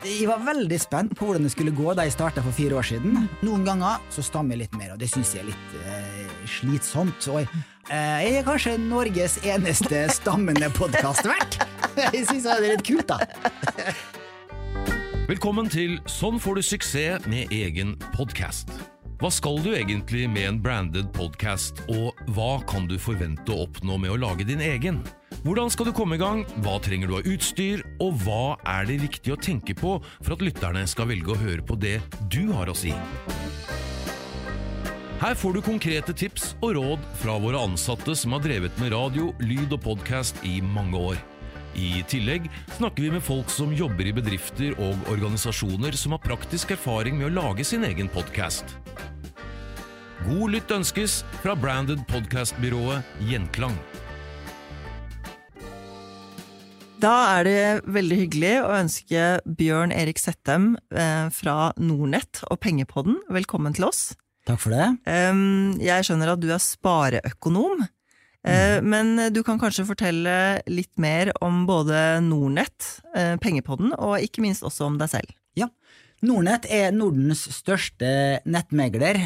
Jeg var veldig spent på hvordan det skulle gå da jeg starta for fire år siden. Noen ganger så stammer jeg litt mer, og det syns jeg er litt eh, slitsomt. Og jeg, eh, jeg er kanskje Norges eneste stammende podkastvert. Jeg syns det er litt kult, da. Velkommen til Sånn får du suksess med egen podkast. Hva skal du egentlig med en branded podkast, og hva kan du forvente å oppnå med å lage din egen? Hvordan skal du komme i gang, hva trenger du av utstyr, og hva er det viktig å tenke på for at lytterne skal velge å høre på det du har å si? Her får du konkrete tips og råd fra våre ansatte som har drevet med radio, lyd og podkast i mange år. I tillegg snakker vi med folk som jobber i bedrifter og organisasjoner som har praktisk erfaring med å lage sin egen podkast. God lytt ønskes fra branded podcastbyrået Gjenklang. Da er det veldig hyggelig å ønske Bjørn Erik Settem eh, fra Nordnett og Pengepodden velkommen til oss. Takk for det. Jeg skjønner at du er spareøkonom, eh, men du kan kanskje fortelle litt mer om både Nordnett, eh, Pengepodden, og ikke minst også om deg selv. Ja. Nordnett er Nordens største nettmegler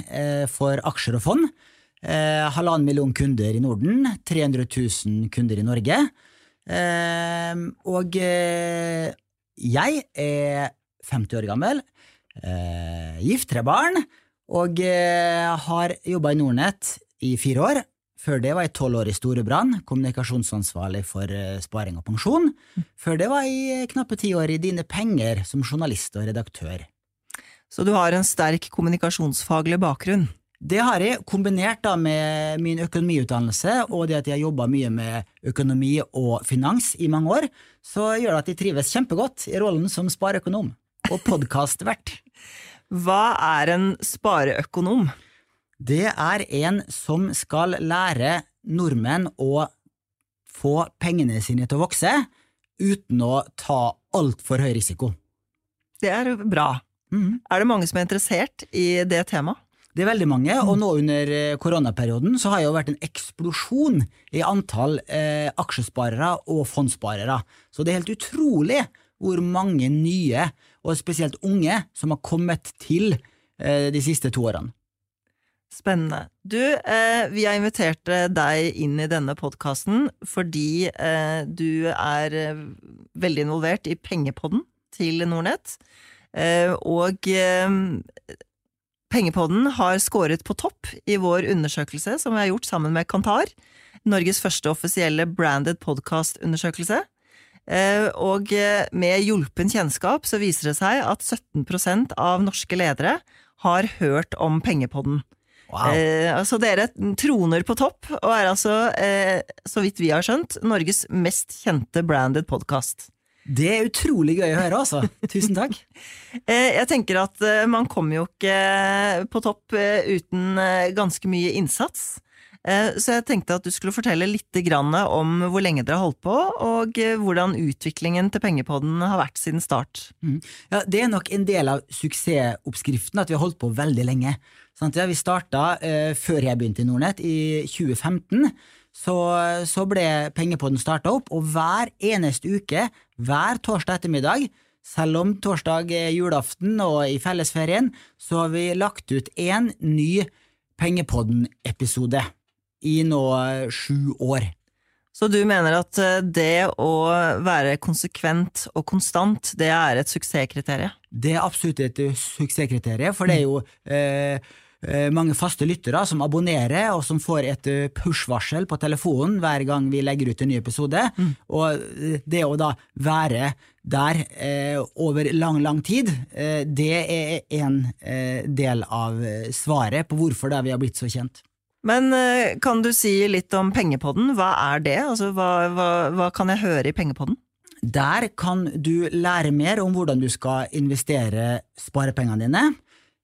for aksjer og fond. Halvannen million kunder i Norden, 300 000 kunder i Norge. Eh, og eh, jeg er 50 år gammel, eh, gift, tre barn, og eh, har jobba i Nordnett i fire år. Før det var jeg tolv år i Storebrand, kommunikasjonsansvarlig for sparing og pensjon. Før det var jeg knappe ti år i Dine Penger som journalist og redaktør. Så du har en sterk kommunikasjonsfaglig bakgrunn. Det har jeg, kombinert da med min økonomiutdannelse og det at jeg har jobba mye med økonomi og finans i mange år, så gjør det at jeg trives kjempegodt i rollen som spareøkonom og podkastvert. Hva er en spareøkonom? Det er en som skal lære nordmenn å få pengene sine til å vokse uten å ta altfor høy risiko. Det er bra. Mm. Er det mange som er interessert i det temaet? Det er veldig mange, og nå under eh, koronaperioden så har det jo vært en eksplosjon i antall eh, aksjesparere og fondssparere. Så det er helt utrolig hvor mange nye, og spesielt unge, som har kommet til eh, de siste to årene. Spennende. Du, eh, vi har invitert eh, deg inn i denne podkasten fordi eh, du er veldig involvert i pengepodden til Nordnett. Og Pengepodden har skåret på topp i vår undersøkelse som vi har gjort sammen med Kantar. Norges første offisielle branded podcast-undersøkelse. Eh, og eh, med hjulpen kjennskap så viser det seg at 17% av norske ledere har hørt om Pengepodden. Wow. Eh, altså dere troner på topp, og er altså, eh, så vidt vi har skjønt, Norges mest kjente branded podkast. Det er utrolig gøy å høre, altså. Tusen takk. Eh, jeg tenker at eh, man kommer jo ikke eh, på topp uten ganske mye innsats. Så jeg tenkte at du skulle fortelle litt om hvor lenge dere har holdt på, og hvordan utviklingen til Pengepodden har vært siden start. Mm. Ja, det er nok en del av suksessoppskriften at vi har holdt på veldig lenge. Sant? Ja, vi starta eh, før jeg begynte i Nordnett, i 2015. Så, så ble Pengepodden starta opp, og hver eneste uke, hver torsdag ettermiddag, selv om torsdag er julaften og i fellesferien, så har vi lagt ut én ny Pengepodden-episode i nå eh, sju år. Så du mener at eh, det å være konsekvent og konstant, det er et suksesskriterium? Det er absolutt et suksesskriterium, for det er jo eh, mange faste lyttere som abonnerer, og som får et uh, push-varsel på telefonen hver gang vi legger ut en ny episode. Og eh, det å da være der eh, over lang, lang tid, eh, det er en eh, del av eh, svaret på hvorfor da vi har blitt så kjent. Men eh, kan du si litt om Pengepodden? Hva er det? Altså, hva, hva, hva kan jeg høre i Pengepodden? Der kan du lære mer om hvordan du skal investere sparepengene dine.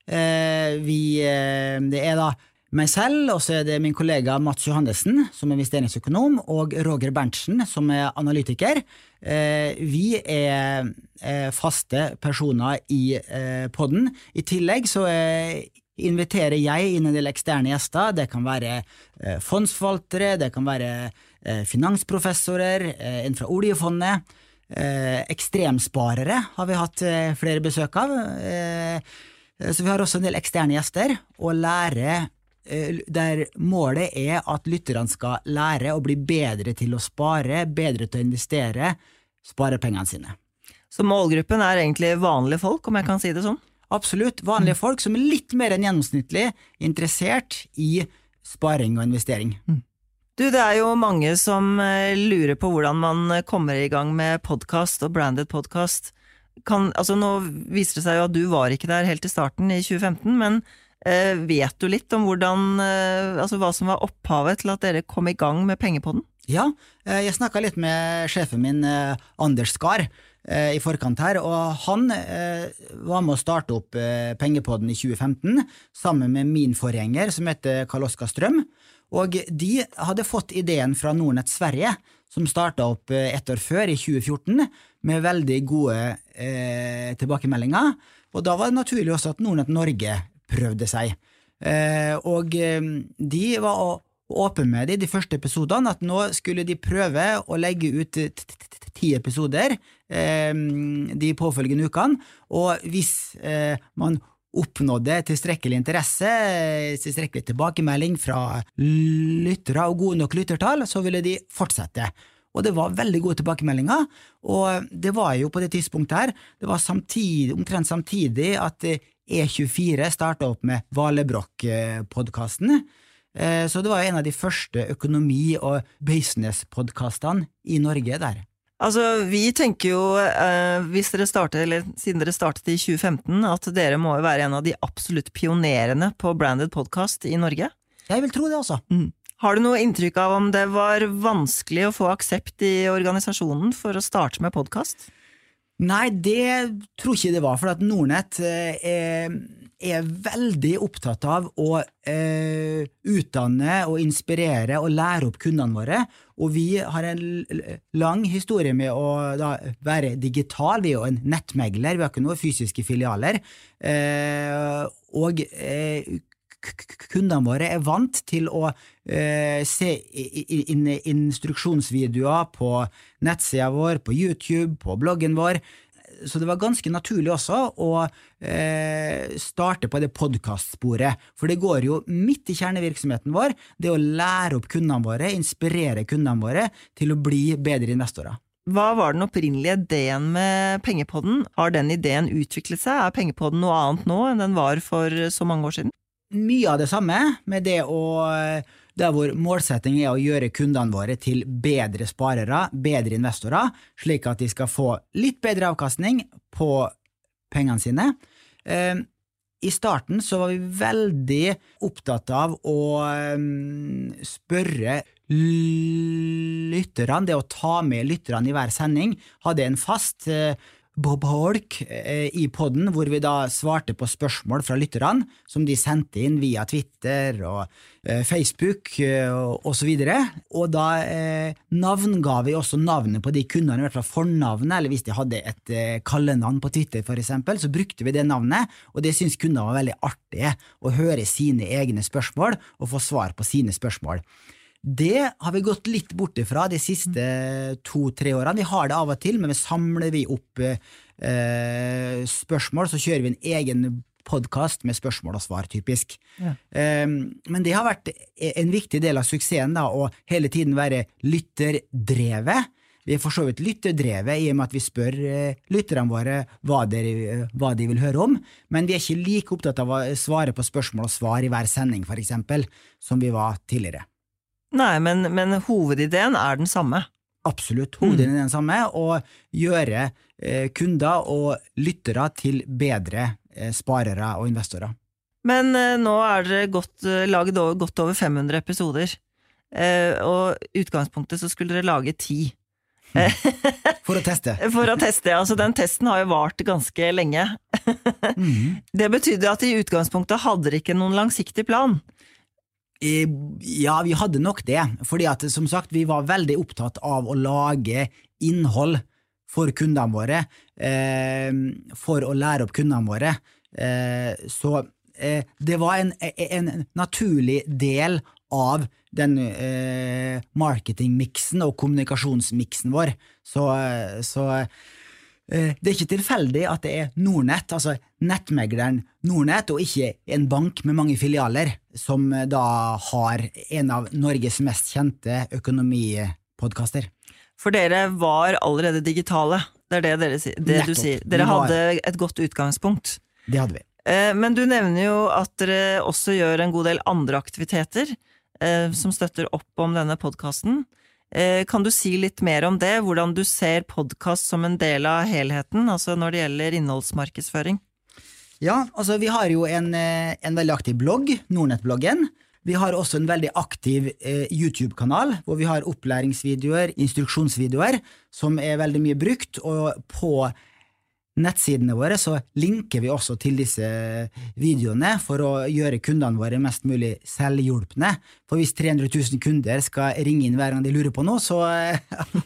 Eh, vi, eh, det er da meg selv, og så er det min kollega Mats Johannessen, som er investeringsøkonom, og Roger Berntsen, som er analytiker. Eh, vi er faste personer i podden. I tillegg så inviterer jeg inn en del eksterne gjester. Det kan være fondsforvaltere, det kan være finansprofessorer, en fra oljefondet. Ekstremsparere har vi hatt flere besøk av. Eh, så vi har også en del eksterne gjester, og lære eh, der målet er at lytterne skal lære å bli bedre til å spare, bedre til å investere, spare pengene sine. Så målgruppen er egentlig vanlige folk, om jeg kan si det sånn? Absolutt. Vanlige folk som er litt mer enn gjennomsnittlig interessert i sparing og investering. Du, det er jo mange som eh, lurer på hvordan man kommer i gang med podkast og branded podkast. Altså, nå viser det seg jo at du var ikke der helt i starten i 2015, men eh, vet du litt om hvordan, eh, altså hva som var opphavet til at dere kom i gang med Pengepodden? Ja, eh, jeg snakka litt med sjefen min, eh, Anders Skar, eh, i forkant her, og han var med å starte opp Pengepodden i 2015, sammen med min forgjenger, som heter Karl Oskar Strøm. Og de hadde fått ideen fra Nordnett Sverige, som starta opp ett år før, i 2014, med veldig gode eh, tilbakemeldinger. Og da var det naturlig også at Nordnett Norge prøvde seg. Eh, og de var åpne med det i de første episodene, at nå skulle de prøve å legge ut ti episoder eh, de påfølgende ukene, og hvis eh, man oppnådde tilstrekkelig interesse, tilstrekkelig tilbakemelding fra lyttere og gode nok lyttertall, så ville de fortsette. Og det var veldig gode tilbakemeldinger, og det var jo på det tidspunktet her, det var samtidig, omtrent samtidig at E24 starta opp med Valebrokk-podkasten. Så det var en av de første økonomi- og business-podkastene i Norge der. Altså, vi tenker jo, eh, hvis dere startet, eller siden dere startet i 2015, at dere må jo være en av de absolutt pionerene på branded podcast i Norge? Jeg vil tro det også. Mm. Har du noe inntrykk av om det var vanskelig å få aksept i organisasjonen for å starte med podkast? Nei, det tror ikke det var, for at Nordnett eh, er veldig opptatt av å eh, utdanne og inspirere og lære opp kundene våre. Og vi har en lang historie med å da, være digital. Vi er jo en nettmegler, vi har ikke noen fysiske filialer. Eh, og eh, kundene våre er vant til å eh, se in instruksjonsvideoer på nettsida vår, på YouTube, på bloggen vår så det var ganske naturlig også å eh, starte på det podkastsporet, for det går jo midt i kjernevirksomheten vår, det å lære opp kundene våre, inspirere kundene våre til å bli bedre investorer. Hva var den opprinnelige ideen med Pengepodden? Har den ideen utviklet seg? Er Pengepodden noe annet nå enn den var for så mange år siden? Mye av det samme, med det å der hvor målsettingen er å gjøre kundene våre til bedre sparere, bedre investorer, slik at de skal få litt bedre avkastning på pengene sine. Eh, I starten så var vi veldig opptatt av å eh, spørre lytterne, det å ta med lytterne i hver sending, hadde en fast eh, Bob Holk eh, i poden, hvor vi da svarte på spørsmål fra lytterne, som de sendte inn via Twitter og eh, Facebook eh, og så videre. Og da eh, navnga vi også navnet på de kundene, i hvert fall fornavnet, eller hvis de hadde et eh, kallenavn på Twitter for eksempel, så brukte vi det navnet, og det syntes kundene var veldig artig, å høre sine egne spørsmål og få svar på sine spørsmål. Det har vi gått litt bort ifra de siste to-tre årene. Vi har det av og til, men vi samler vi opp eh, spørsmål, så kjører vi en egen podkast med spørsmål og svar, typisk. Ja. Um, men det har vært en viktig del av suksessen, da, å hele tiden være lytterdrevet. Vi er for så vidt lytterdrevet i og med at vi spør eh, lytterne våre hva, dere, hva, de vil høre om, men vi er ikke like opptatt av å svare på spørsmål og svar i hver sending, for eksempel, som vi var tidligere. Nei, men, men hovedideen er den samme. Absolutt. Hovedideen er den samme, å gjøre eh, kunder og lyttere til bedre eh, sparere og investorer. Men eh, nå er dere godt, eh, laget over, godt over 500 episoder, eh, og utgangspunktet så skulle dere lage ti. For å teste. For å teste, altså Den testen har jo vart ganske lenge. mm. Det betydde at i utgangspunktet hadde dere ikke noen langsiktig plan. Ja, vi hadde nok det, fordi at som sagt, vi var veldig opptatt av å lage innhold for kundene våre, eh, for å lære opp kundene våre. Eh, så eh, det var en, en, naturlig del av den eh, marketingmiksen og kommunikasjonsmiksen vår. Så, så eh, det er ikke tilfeldig at det er Nordnett, altså nettmegleren Nordnett, og ikke en bank med mange filialer, som da har en av Norges mest kjente økonomipodkaster. For dere var allerede digitale, det er det, dere, det du sier. Dere hadde et godt utgangspunkt. Det hadde vi. Eh, men du nevner jo at dere også gjør en god del andre aktiviteter eh, som støtter opp om denne podkasten. Eh, kan du si litt mer om det, hvordan du ser podkast som en del av helheten, altså når det gjelder innholdsmarkedsføring? Ja, altså vi har jo en, en veldig aktiv blogg, Nordnettbloggen. Vi har også en veldig aktiv eh, YouTube-kanal, hvor vi har opplæringsvideoer, instruksjonsvideoer, som er veldig mye brukt. Og på nettsidene våre så linker vi også til disse videoene for å gjøre kundene våre mest mulig selvhjulpne. For hvis 300 000 kunder skal ringe inn hver gang de lurer på noe, så eh,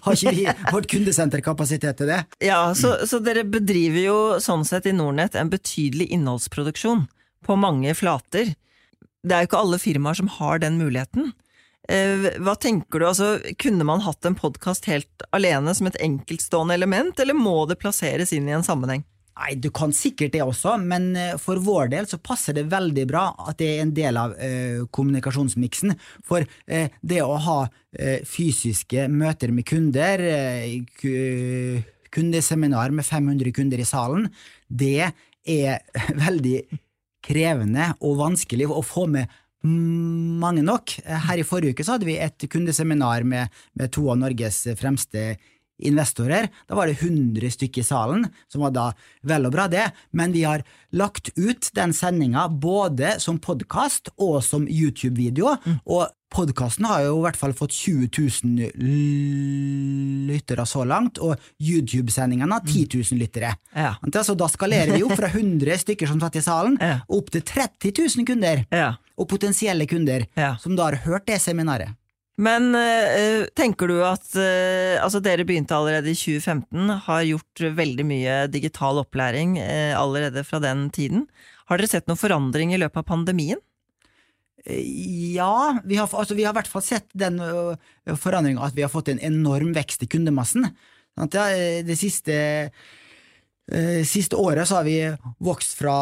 har ikke vi vårt kundesenter kapasitet til det. Ja, så, så dere bedriver jo sånn sett i Nordnett en betydelig innholdsproduksjon på mange flater det er jo ikke alle firmaer som har den muligheten. Eh, hva tenker du, altså, Kunne man hatt en podkast helt alene som et enkeltstående element, eller må det plasseres inn i en sammenheng? Nei, Du kan sikkert det også, men eh, for vår del så passer det veldig bra at det er en del av eh, kommunikasjonsmiksen. For eh, det å ha eh, fysiske møter med kunder, kundeseminar med 500 kunder i salen, det er veldig krevende og vanskelig å få med mange nok. Her i forrige uke så hadde vi et kundeseminar med, med to av Norges fremste investorer. Da var det 100 stykker i salen, som var da vel og bra, det, men vi har lagt ut den sendinga både som podkast og som YouTube-video, mm. og podkasten har jo i hvert fall fått 20 000 lyttere så langt, og YouTube-sendingene har 10 000 lyttere. Ja. Så da skalerer vi opp fra 100 stykker som satt i salen, ja. opp til 30 000 kunder, ja. Og potensielle kunder, som da har hørt det seminaret. Men øh, tenker du at øh, altså dere begynte allerede i 2015, har gjort veldig mye digital opplæring øh, allerede fra den tiden. Har dere sett noen forandring i løpet av pandemien? Ja, vi har, altså, vi har i hvert fall sett den forandringa at vi har fått en enorm vekst i kundemassen. Sånn ja, det siste siste året så har vi vokst fra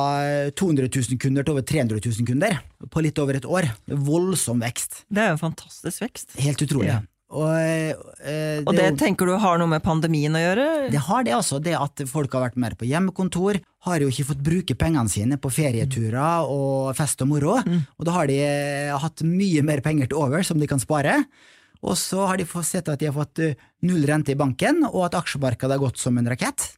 200 000 kunder til over 300 000 kunder på litt over et år. Voldsom vekst. Det er jo en fantastisk vekst. Helt utrolig. Ja. Og, eh, det, og det jo, tenker du har noe med pandemien å gjøre? Det har det, altså. Det at folk har vært mer på hjemmekontor, har jo ikke fått bruke pengene sine på ferieturer og fest og moro. Mm. Og da har de eh, hatt mye mer penger til over som de kan spare. Og så har de sett at de har fått eh, null rente i banken, og at aksjemarkedet har gått som en rakett.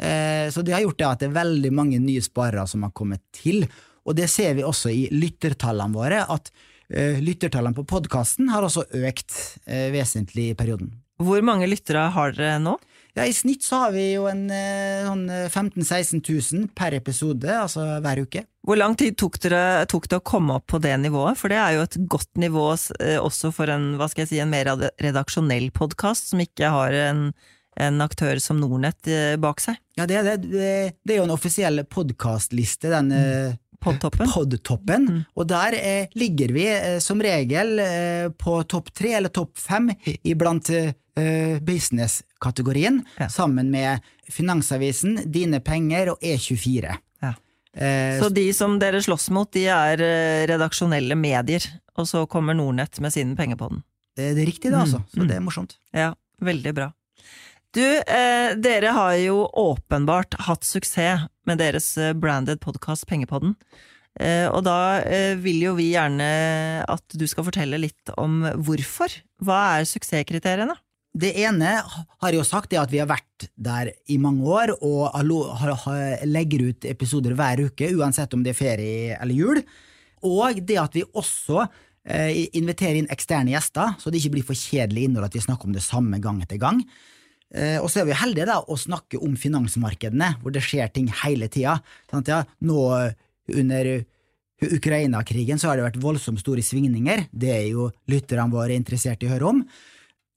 Eh, så det har gjort det at det er veldig mange nye sparere som har kommet til. Og det ser vi også i lyttertallene våre, at eh, lyttertallene på podkasten har også økt eh, vesentlig i perioden. Hvor mange lyttere har dere nå? Ja, I snitt så har vi jo en sånn 15 000-16 000 per episode, altså hver uke. Hvor lang tid tok, dere, tok, det å komme opp på det nivået? For det er jo et godt nivå også for en, hva skal jeg si, en mer redaksjonell podkast, som ikke har en en aktør som Nordnett eh, bak seg. Ja, det er, det, det er jo en offisiell podkastliste, den mm. Eh, Podtoppen. Podtoppen. Mm. Og der eh, ligger vi eh, som regel eh, på topp tre eller topp fem iblant eh, business-kategorien, ja. sammen med Finansavisen, Dine Penger og E24. Ja. så de som dere slåss mot, de er redaksjonelle medier, og så kommer Nornett med sin penger på den. Det, det er riktig, det, altså. Så mm. det er morsomt. Ja, veldig bra. Du, eh, dere har jo åpenbart hatt suksess med deres eh, branded podkast Pengepodden. Eh, og da eh, vil jo vi gjerne at du skal fortelle litt om hvorfor. Hva er suksesskriteriene? Det ene har jeg jo sagt, er at vi har vært der i mange år og legger ut episoder hver uke, uansett om det er ferie eller jul. Og det at vi også eh, inviterer inn eksterne gjester, så det ikke blir for kjedelig innhold at vi snakker om det samme gang etter gang. Eh, og så er vi heldige da, å snakke om finansmarkedene, hvor det skjer ting hele tida. Sånn ja, nå under Ukraina-krigen så har det vært voldsomt store svingninger, det er jo lytterne våre interessert i å høre om.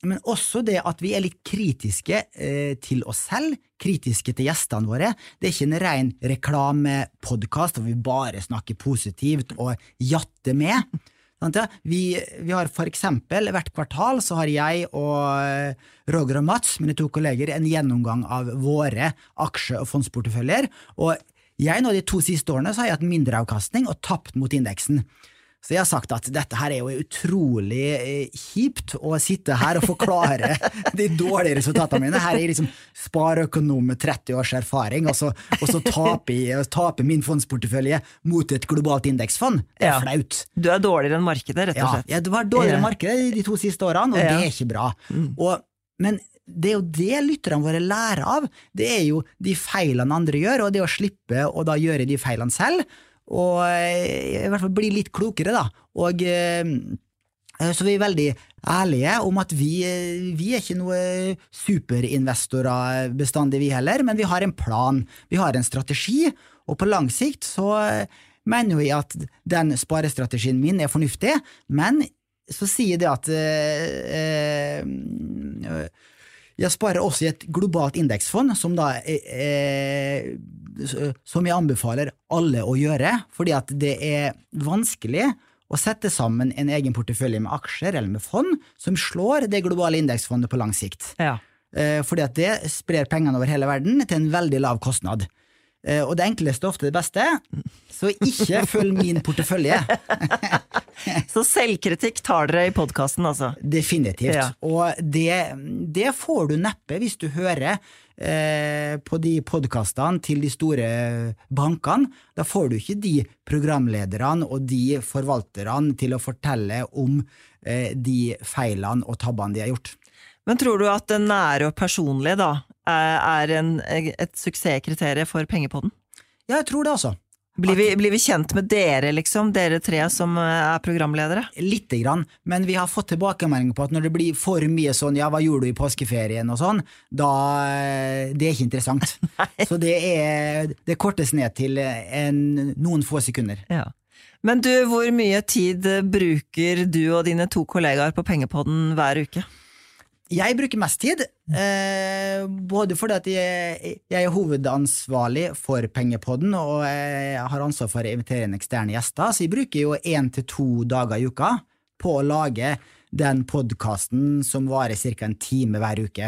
Men også det at vi er litt kritiske eh, til oss selv, kritiske til gjestene våre. Det er ikke en ren reklamepodkast hvor vi bare snakker positivt og jatter med. Vi, vi har for eksempel hvert kvartal så har jeg og eh, Roger og Mats, mine to kolleger, en gjennomgang av våre aksje- og fondsporteføljer. Og jeg nå de to siste årene så har jeg hatt mindre avkastning og tapt mot indeksen. Så jeg har sagt at dette her er jo utrolig eh, kjipt å sitte her og forklare de dårlige resultatene mine. Her er jeg liksom spareøkonom med 30 års erfaring, og så, og så taper jeg- taper min fondsportefølje mot et globalt indeksfond. Det er Ja. flaut. Du er dårligere enn markedet, rett og slett. ja, det var dårligere enn markedet de to siste årene, og Ja. det er ikke bra. Og, men det er jo det lytterne våre lærer av. Det er jo de feilene andre gjør, og det å slippe å da gjøre de feilene selv. Og eh, i hvert fall bli litt klokere, da. Og eh, så vi er veldig ærlige om at vi, eh, vi er ikke noe superinvestorer bestandig, vi heller, men vi har en plan, vi har en strategi, og på lang sikt så mener vi at den sparestrategien min er fornuftig, men så sier det at øh, eh, jeg sparer også i et globalt indeksfond, som da eh, som jeg anbefaler alle å gjøre, fordi at det er vanskelig å sette sammen en egen portefølje med aksjer eller med fond som slår det globale indeksfondet på lang sikt. Ja. Eh, fordi at det sprer pengene over hele verden til en veldig lav kostnad. Eh, og det enkleste er ofte det beste, så ikke følg min portefølje. Så selvkritikk tar dere i podkasten, altså. Definitivt. Ja. Og det, det får du neppe hvis du hører eh, på de podkastene til de store bankene. Da får du ikke de programlederne og de forvalterne til å fortelle om eh, de feilene og tabbene de har gjort. Men tror du at det nære og personlige da er er en, et suksesskriterium for Pengepodden? Ja, jeg tror det, altså. Blir vi, blir vi kjent med dere, liksom? Dere tre som er programledere? Lite grann, men vi har fått tilbakemeldinger på at når det blir for mye sånn 'ja, hva gjorde du i påskeferien' og sånn, da eh, Det er ikke interessant. Så det er Det kortes ned til en, noen få sekunder. Ja. Men du, hvor mye tid bruker du og dine to kollegaer på Pengepodden hver uke? Jeg bruker mest tid, eh, både fordi at jeg, jeg er hovedansvarlig for Pengepodden, og jeg har ansvar for å invitere inn eksterne gjester, så jeg bruker jo én til to dager i uka på å lage den podkasten som varer ca. en time hver uke.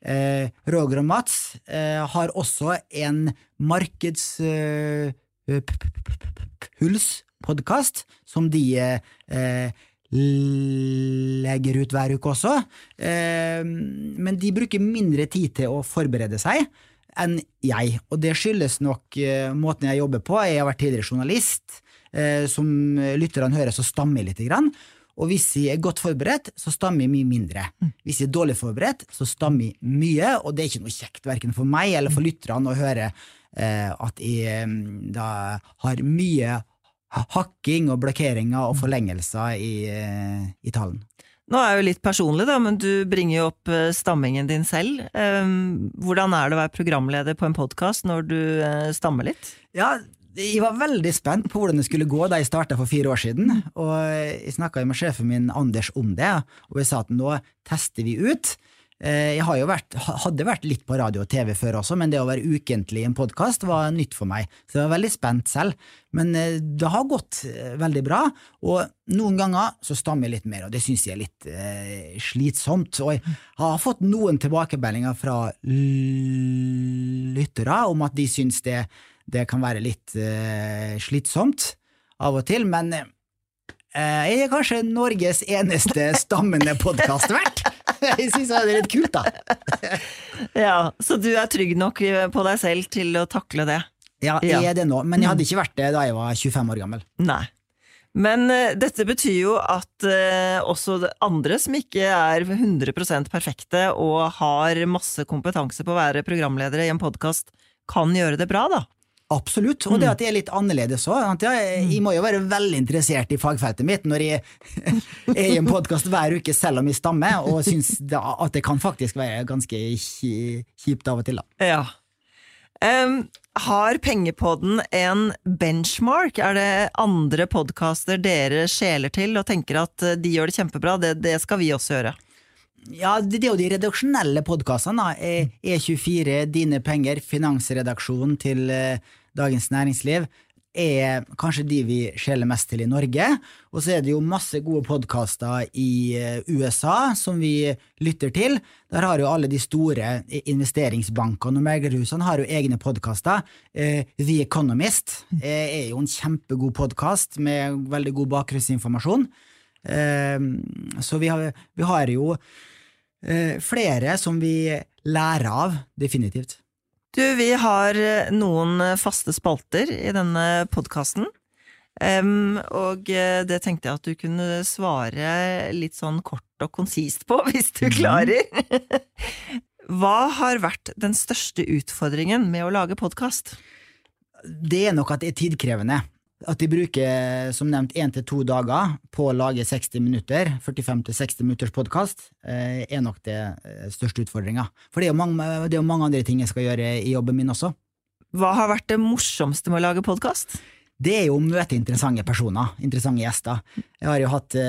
Eh, Roger og Mats eh, har også en markedspulspodkast som de eh, legger ut hver uke også. Eh, men de bruker mindre tid til å forberede seg enn jeg, og det skyldes nok eh, måten jeg jobber på. Jeg har vært tidligere journalist. Eh, som lytterne hører, så stammer jeg lite grann. Og hvis jeg er godt forberedt, så stammer jeg mye mindre. Hvis jeg er dårlig forberedt, så stammer jeg mye, og det er ikke noe kjekt verken for meg eller for lytterne å høre at jeg eh, da har mye hakking og blokkeringer og forlengelser i, eh, i talen. Nå er jeg jo litt personlig, da, men du bringer jo opp eh, stammingen din selv. Eh, Hvordan er det å være programleder på en podkast når du eh, stammer litt? Ja, jeg var veldig spent på hvordan det skulle gå da jeg starta for fire år siden. Og jeg snakka med sjefen min Anders om det, og jeg sa at nå tester vi ut. Eh, Jeg har jo vært, hadde vært litt på radio og TV før også, men det å være ukentlig i en podkast var nytt for meg. Så jeg var veldig spent selv. Men eh, det har gått eh, veldig bra, og noen ganger så stammer jeg litt mer, og det syns jeg er litt eh, slitsomt. Og jeg har fått noen tilbakemeldinger fra lyttere om at de syns det, det kan være litt eh, slitsomt av og til, men jeg er kanskje Norges eneste stammende podkastvert. Jeg syns det er litt kult, da. Ja, Så du er trygg nok på deg selv til å takle det? Ja, jeg er det nå, men jeg hadde ikke vært det da jeg var 25 år gammel. Nei. Men uh, dette betyr jo at uh, også andre som ikke er 100% perfekte og har masse kompetanse på å være programledere i en podkast, kan gjøre det bra, da. Absolutt, og det at jeg er litt annerledes òg. Jeg, må jo være veldig interessert i fagfeltet mitt når jeg er i en podkast hver uke selv om jeg stammer, og syns at det kan faktisk være ganske kjipt av og til, da. Ja. Um, har Pengepodden en benchmark? Er det andre podkaster dere skjeler til og tenker at de gjør det kjempebra, det, det skal vi også gjøre? Ja, det er jo de redaksjonelle podkastene. E- E24, Dine penger, finansredaksjonen til eh, Dagens Næringsliv. er kanskje de vi skjeler mest til i Norge. Og så er det jo masse gode podkaster i eh, USA som vi lytter til. Der har jo alle de store investeringsbankene og meglerhusene har jo egne podkaster. Eh, The Economist er jo en kjempegod podkast med veldig god bakgrunnsinformasjon. Så vi har, vi har jo flere som vi lærer av, definitivt. Du, vi har eh, noen eh, faste spalter i denne podkasten. Um, og eh, det tenkte jeg at du kunne svare litt sånn kort og konsist på, hvis du mhm. klarer. Hva har vært den største utfordringen med å lage podkast? Det er nok at det er tidkrevende. At de bruker som nevnt én til to dager på å lage 60 minutter, 45-60 minutters podkast, eh, er nok det eh, største utfordringa. For det er, jo mange, det er jo mange andre ting jeg skal gjøre i jobben min også. Hva har vært det morsomste med å lage podkast? Det er jo å møte interessante personer, interessante gjester. Jeg har jo hatt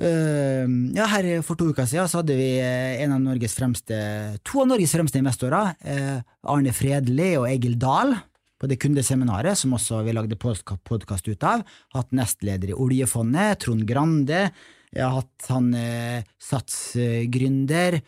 Uh, ja, her For to uker siden så hadde vi en av Norges fremste, to av Norges fremste investorer, Arne Fredli og Egil Dahl, på det kundeseminaret, som også vi lagde podkast ut av. Hatt nestleder i oljefondet, Trond Grande. Jeg har hatt han eh, satsgründer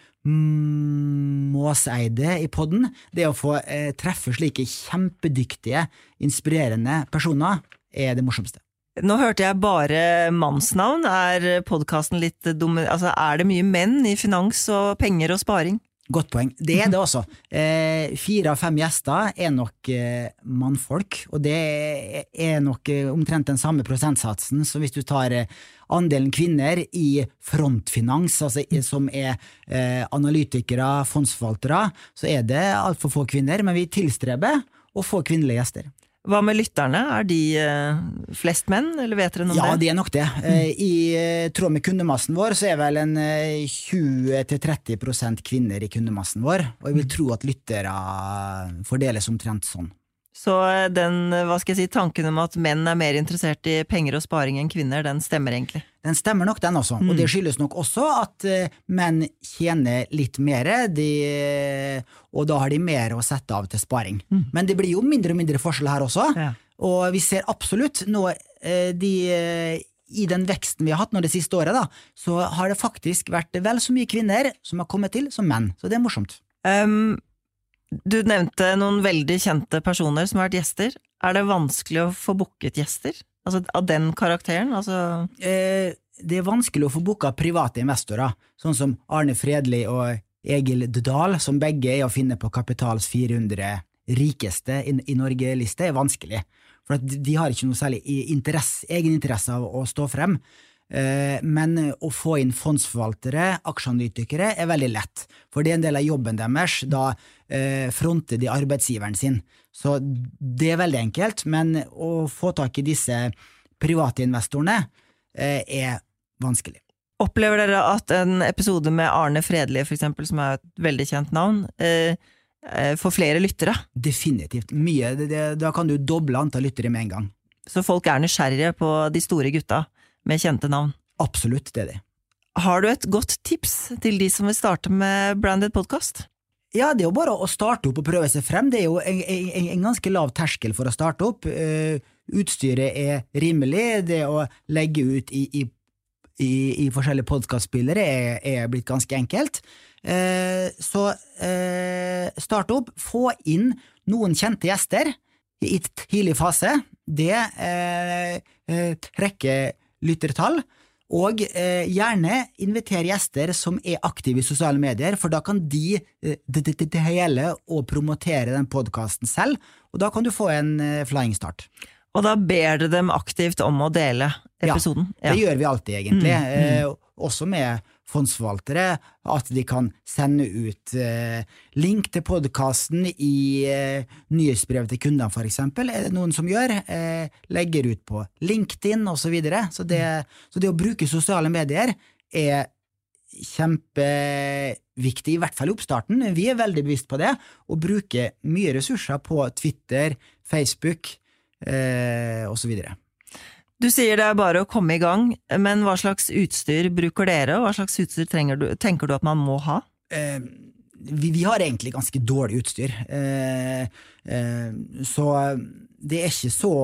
Måseide i podden. Det å få eh, treffe slike kjempedyktige, inspirerende personer, er det morsomste. Nå hørte jeg bare mannsnavn. Er podkasten litt dum... Altså, er det mye menn i finans og penger og sparing? Godt poeng. Det er det også. Eh, fire av fem gjester er nok eh, mannfolk, og det er nok eh, omtrent den samme prosentsatsen som hvis du tar eh, andelen kvinner i frontfinans, altså, som er eh, analytikere, fondsforvaltere, så er det altfor få kvinner, men vi tilstreber å få kvinnelige gjester. Hva med lytterne, er de eh, flest menn, eller vet dere noe om ja, det? Ja, de er nok det. Eh, I eh, tråd med kundemassen vår så er vel en 20-30% kvinner i kundemassen vår, og jeg vil tro at lyttere fordeles omtrent sånn. Så den, hva skal jeg si, tanken om at menn er mer interessert i penger og sparing enn kvinner, den stemmer egentlig? Den stemmer nok, den også. Og det mm. skyldes nok også at uh, menn tjener litt mer, de, og da har de mer å sette av til sparing. Mm. Men det blir jo mindre og mindre forskjell her også, ja. og vi ser absolutt nå de i den veksten vi har hatt nå det siste året, da, så har det faktisk vært vel så mye kvinner som har kommet til, som menn. Så det er morsomt. Um, du nevnte noen veldig kjente personer som har vært gjester. Er det vanskelig å få booket gjester? Altså av den karakteren? Altså eh, det er vanskelig å få booka private investorer, sånn som Arne Fredli og Egil Dahl, som begge er å finne på Kapitals 400 rikeste i, i Norge-liste, er vanskelig. For de har ikke noe særlig interesse, egeninteresse av å stå frem. Eh, men å få inn fondsforvaltere, aksjeanalytikere, er veldig lett. For det er en del av jobben deres. Da eh, fronter de arbeidsgiveren sin. Så det er veldig enkelt. Men å få tak i disse private investorene eh, er vanskelig. Opplever dere at en episode med Arne Fredelige, for eksempel, som er et veldig kjent navn, får flere lyttere? Definitivt. Mye. Da kan du doble antall lyttere med en gang. Så folk er nysgjerrige på de store gutta? Med kjente navn. Absolutt, det er de. Har du et godt tips til de som vil starte med branded podkast? Ja, det er jo bare å starte opp og prøve seg frem. Det er jo en, en, en ganske lav terskel for å starte opp. Uh, utstyret er rimelig. Det å legge ut i, i, i, i forskjellige podkastspillere er, er, blitt ganske enkelt. Uh, så uh, start opp. Få inn noen kjente gjester i tidlig fase. Det trekker lyttertall. Og eh, gjerne inviter gjester som er aktive i sosiale medier, for da kan de eh, dele og promotere den podkasten selv, og da kan du få en eh, flying start. Og da ber du dem aktivt om å dele episoden? Ja, det ja. gjør vi alltid, egentlig. Mm, mm. Eh, også med fondsforvaltere, at de kan sende ut eh, link til podkasten i eh, nyhetsbrev til kundene, for eksempel, er det noen som gjør. Eh, legger ut på LinkedIn osv. Så, videre. så, det, så det å bruke sosiale medier er kjempeviktig, i hvert fall i oppstarten. Vi er veldig bevisst på det, å bruke mye ressurser på Twitter, Facebook eh, osv. Du sier det er bare å komme i gang, men hva slags utstyr bruker dere, og hva slags utstyr du, tenker du at man må ha? Eh, vi, vi, har egentlig ganske dårlig utstyr. Eh, eh, så det er ikke så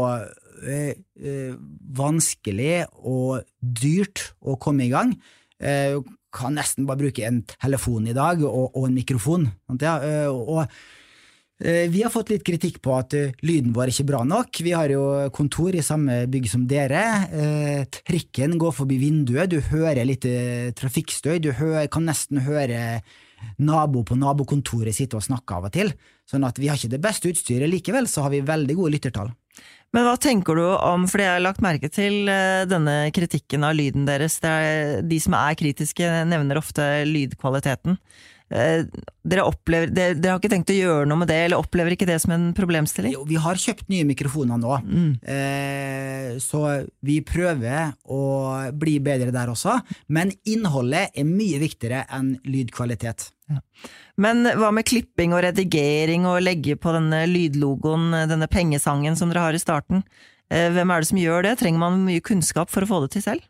eh, eh, vanskelig og dyrt å komme i gang. Eh, kan nesten bare bruke en telefon i dag og, og en mikrofon. Ja, og vi har fått litt kritikk på at lyden vår er ikke bra nok. Vi har jo kontor i samme bygg som dere. Trikken går forbi vinduet, du hører litt trafikkstøy, du kan nesten høre nabo på nabokontoret sitte og snakke av og til. Sånn at vi har ikke det beste utstyret, likevel så har vi veldig gode lyttertall. Men hva tenker du om, fordi jeg har lagt merke til eh, denne kritikken av lyden deres, er, de som er kritiske nevner ofte lydkvaliteten. Eh, dere, opplever, dere, dere, har ikke tenkt å gjøre noe med det, eller opplever ikke det som en problemstilling? Jo, vi har kjøpt nye mikrofoner nå, mm. eh, så vi prøver å bli bedre der også. Men innholdet er mye viktigere enn lydkvalitet. Ja. Men hva med klipping og redigering og legge på denne lydlogoen, denne pengesangen som dere har i starten? Eh, hvem er det som gjør det? Trenger man mye kunnskap for å få det til selv?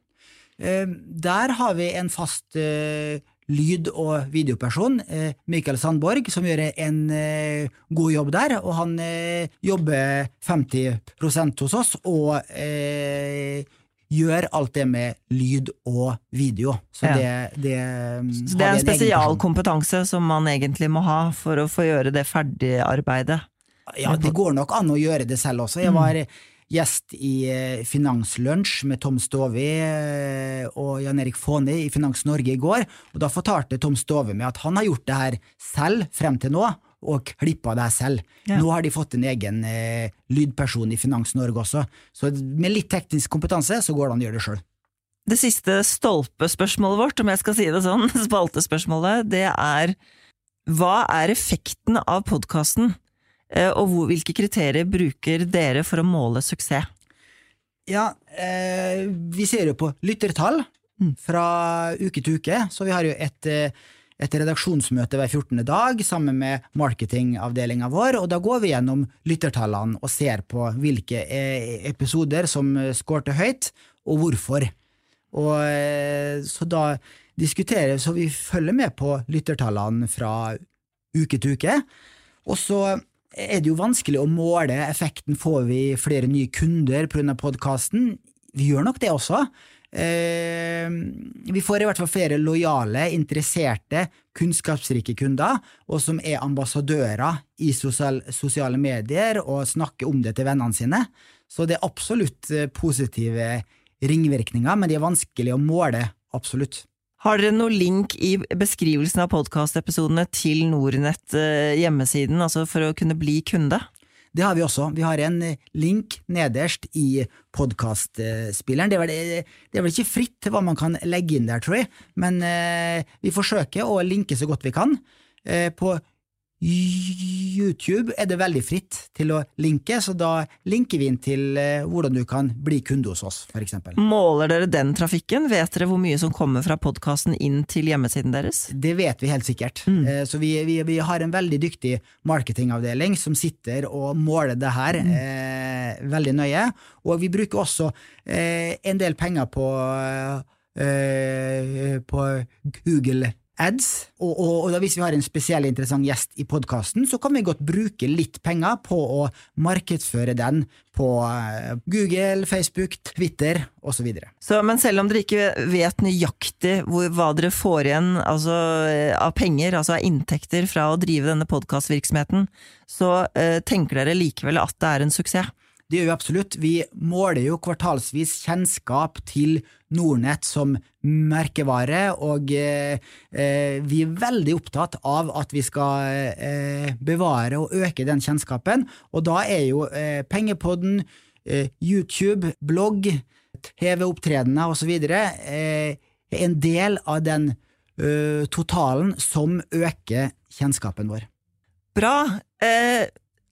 Eh, der har vi en fast eh, lyd- og videoperson, Mikael Sandborg, som gjør en god jobb der. Og han jobber 50% hos oss, og gjør alt det med lyd og video. Så det, det, Så det er en spesialkompetanse som man egentlig må ha for å få gjøre det ferdigarbeidet? Ja, det går nok an å gjøre det selv også. Jeg mm. Gjest i eh, Finanslunsj med Tom Stovi eh, og Jan Erik Faane i Finans Norge i går, og da fortalte Tom Stovi meg at han har gjort det her selv frem til nå, og klippa her selv. Ja. Nå har de fått en egen eh, lydperson i Finans Norge også, så med litt teknisk kompetanse så går det an å gjøre det sjøl. Det siste stolpespørsmålet vårt, om jeg skal si det sånn, spaltespørsmålet, det er hva er effekten av podkasten, og hvor, hvilke kriterier bruker dere for å måle suksess? Ja, eh, vi ser jo på lyttertall mm. fra uke til uke, så vi har jo et eh, et redaksjonsmøte hver 14. dag sammen med marketingavdelinga vår, og da går vi gjennom lyttertallene og ser på hvilke eh, episoder som skårte høyt, og hvorfor. Og eh, så da diskuterer så vi følger med på lyttertallene fra uke til uke. Og så er det jo vanskelig å måle effekten. Får vi flere nye kunder pga. podkasten? Vi gjør nok det også. Eh, vi får i hvert fall flere lojale, interesserte, kunnskapsrike kunder, og som er ambassadører i sosial, sosiale medier og snakker om det til vennene sine. Så det er absolutt eh, positive ringvirkninger, men de er vanskelig å måle, absolutt. Har dere noe link i beskrivelsen av podkastepisodene til Nordnett eh, hjemmesiden, altså for å kunne bli kunde? Det har vi også. Vi har en link nederst i podkastspilleren. Det, det, er vel ikke fritt hva man kan legge inn der, tror jeg, men eh, vi forsøker å linke så godt vi kan. Eh, på YouTube er det veldig fritt til å linke, så da linker vi inn til eh, hvordan du kan bli kunde hos oss, f.eks. Måler dere den trafikken? Vet dere hvor mye som kommer fra podkasten inn til hjemmesiden deres? Det vet vi helt sikkert. Mm. Eh, så vi, vi, vi, har en veldig dyktig marketingavdeling som sitter og måler det her mm. eh, veldig nøye. Og vi bruker også eh, en del penger på, eh, på Google ads, og, og, og, hvis vi har en spesiell interessant gjest i podkasten, så kan vi godt bruke litt penger på å markedsføre den på eh, Google, Facebook, Twitter osv. Men selv om dere ikke vet nøyaktig hvor, hva dere får igjen altså, eh, av penger, altså av inntekter fra å drive denne podkastvirksomheten, så eh, tenker dere likevel at det er en suksess? Det gjør vi absolutt. Vi måler jo kvartalsvis kjennskap til Nordnett som merkevare, og eh, eh, vi er veldig opptatt av at vi skal eh, bevare og øke den kjennskapen, og da er jo eh, Pengepodden, eh, YouTube, blogg, TV-opptredener osv. Eh, en del av den eh, totalen som øker kjennskapen vår. Bra. Eh,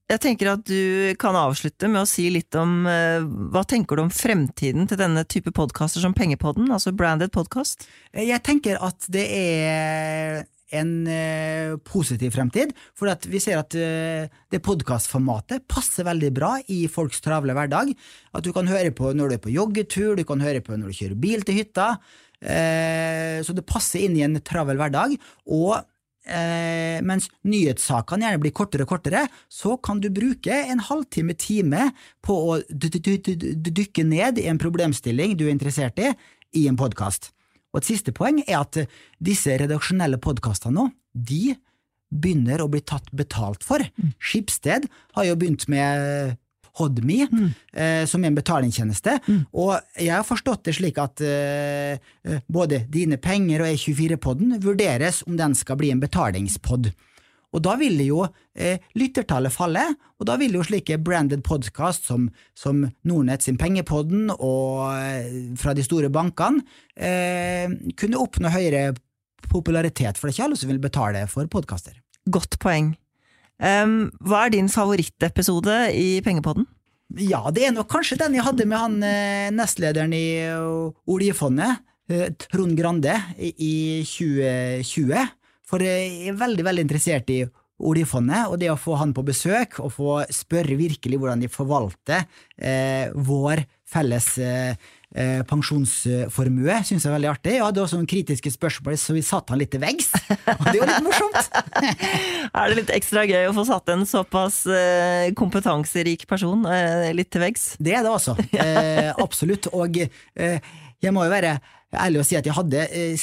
jeg tenker at du kan avslutte med å si litt om uh, hva tenker du om fremtiden til denne type podkaster som Pengepodden, altså branded podkast? Jeg tenker at det er en uh, positiv fremtid, for vi ser at uh, det podkastformatet passer veldig bra i folks travle hverdag. At du kan høre på når du er på joggetur, du kan høre på når du kjører bil til hytta. så det passer inn i en travel hverdag. Og eh, mens nyhetssakene gjerne blir kortere og kortere, så kan du bruke en halvtime, time på å dykke ned i en problemstilling du er interessert i, i en podkast. Og et siste poeng er at disse redaksjonelle podkastene nå, de begynner å bli tatt betalt for. Skipsted har jo begynt med Hodme, eh, som er en betalingstjeneste, og jeg har forstått det slik at eh, eh, både Dine penger og E24-podden vurderes om den skal bli en betalingspod. Og da vil jo eh, lyttertallet falle, og da vil jo slike branded podcast som, som Nordnett sin Pengepodden og eh, fra de store bankene eh, kunne oppnå høyere popularitet, for det er ikke alle som vil betale for podkaster. Godt poeng. Em, hva er din favorittepisode i Pengepodden? Ja, det er nok kanskje den jeg hadde med han eh, nestlederen i eh, oljefondet, eh, Trond Grande, i 2020. For jeg er veldig, veldig interessert i oljefondet, og det å få han på besøk og få spørre virkelig hvordan de forvalter eh, vår felles eh, eh, pensjonsformue, syns jeg er veldig artig. Jeg hadde også noen kritiske spørsmål, så vi satte han litt til veggs. Og det var litt morsomt! Er det litt ekstra gøy å få satt en såpass eh, kompetanserik person eh, litt til veggs? Det er det. Eh, absolutt. Og jeg må jo være ærlig og si at jeg hadde eh,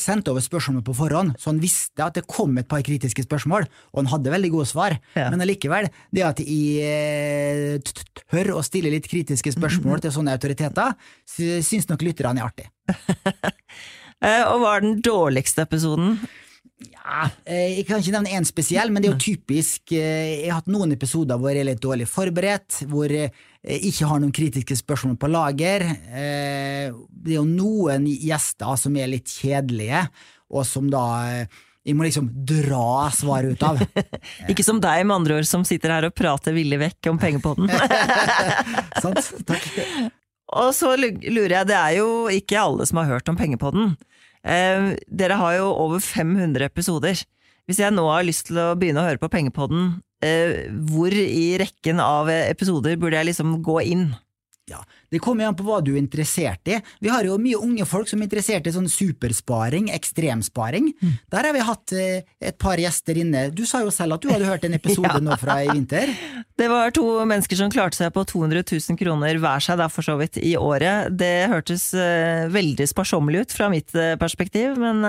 sendt over spørsmålene på forhånd, så han visste at det kom et par kritiske spørsmål, og han hadde veldig gode svar. Ja. Men allikevel, det at jeg eh, tør å stille litt kritiske spørsmål til sånne autoriteter, sy- syns nok lytterne er artig. Eh, og hva er den dårligste episoden? Ja, eh, jeg kan ikke nevne én spesiell, men det er jo typisk eh, Jeg har hatt noen episoder hvor jeg er litt dårlig forberedt, hvor jeg ikke har noen kritiske spørsmål på lager. Eh, Det er jo noen gjester som er litt kjedelige, og som da eh, jeg må liksom dra svaret ut av. Ikke som deg, med andre ord, som sitter her og prater villig vekk om Pengepodden. Sant? Takk. Og så lurer jeg, det er jo ikke alle som har hørt om Pengepodden. Eh, dere har jo over 500 episoder. Hvis jeg nå har lyst til å begynne å høre på Pengepodden, eh, hvor i rekken av episoder burde jeg liksom gå inn? Ja, Det kommer an på hva du er interessert i. Vi har jo mye unge folk som er interessert i sånn supersparing, ekstremsparing. Der har vi hatt eh, et par gjester inne. Du sa jo selv at du hadde hørt en episode nå fra i vinter. Det var to mennesker som klarte seg på 200 000 kroner hver seg, da for så vidt, i året. Det hørtes eh, veldig sparsommelig ut fra mitt eh, perspektiv, men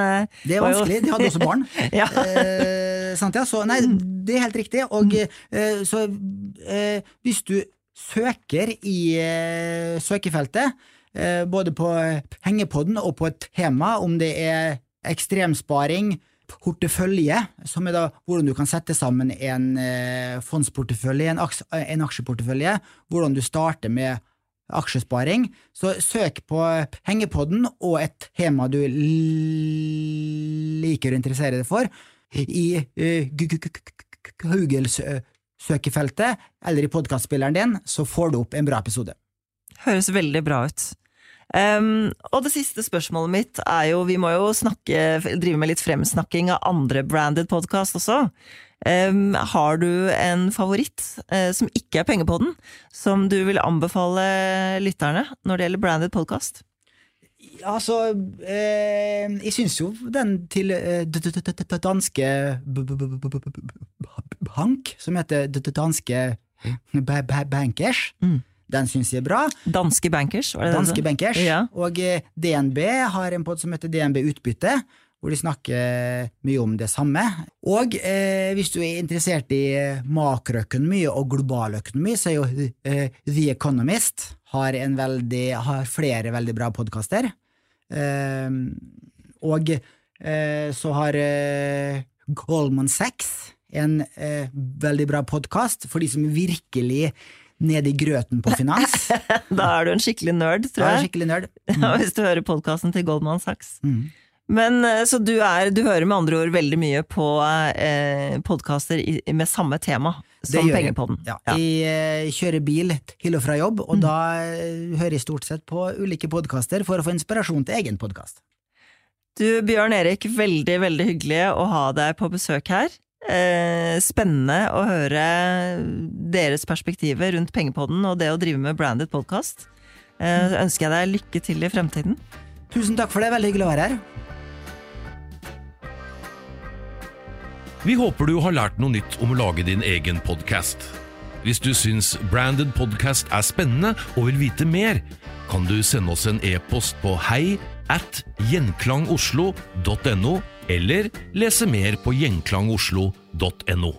Det er vanskelig, de hadde også barn. Ja. Eh, sant, ja. Så, nei, det er helt riktig. Og eh, så eh, hvis du søker i eh, søkefeltet, eh, både på Hengepodden og på et tema, om det er ekstremsparing, portefølje, som er da hvordan du kan sette sammen en eh, fondsportefølje, en, aks en aksjeportefølje, hvordan du starter med aksjesparing, så søk på Hengepodden og et tema du liker å interessere deg for, i eh, gu- Google-søkefeltet eller i podkastspilleren din, så får du opp en bra episode. Høres veldig bra ut. Um, og det siste spørsmålet mitt er jo, vi må jo snakke, drive med litt fremsnakking av andre branded podcast også. Um, har du en favoritt uh, som ikke er penger på den, som du vil anbefale lytterne når det gjelder branded podcast? Altså, eh, jeg syns jo den til eh, danske bank, som heter danske ba- ba- bankers, Mm. den syns jeg er bra. Danske bankers, var det det Danske bankers. Ja. Og eh, DNB har en pod som heter DNB Utbytte, hvor de snakker mye om det samme. Og eh, hvis du er interessert i eh, makroøkonomi og global økonomi, så er jo eh, The Economist har, en veldig, har flere veldig bra podkaster. Eh, og eh, så har eh, Goldman Sachs en eh, veldig bra podkast for de som virkelig nede i grøten på finans. Da er du en skikkelig nerd, tror Jeg Da er en skikkelig nerd. Hvis du hører podkasten til Goldman Sachs. Mm. Men eh, Så du, er, du hører med andre ord veldig mye på eh, podkaster med samme tema som. Pengepodden? Ja. Jeg eh, kjører bil til og fra jobb, Mm. og da eh, hører jeg stort sett på ulike podkaster for å få inspirasjon til egen podkast. Du Bjørn Erik, veldig, veldig hyggelig å ha deg på besøk her. Eh, spennende å høre deres perspektiver rundt Pengepodden og det å drive med branded podkast. Eh, ønsker jeg deg lykke til i fremtiden. Tusen takk for det, veldig hyggelig å være her. Vi håper du har lært noe nytt om å lage din egen podkast. Hvis du syns Branded Podcast er spennende og vil vite mer, kan du sende oss en e-post på hei at gjenklangoslo.no, eller lese mer på gjenklangoslo.no.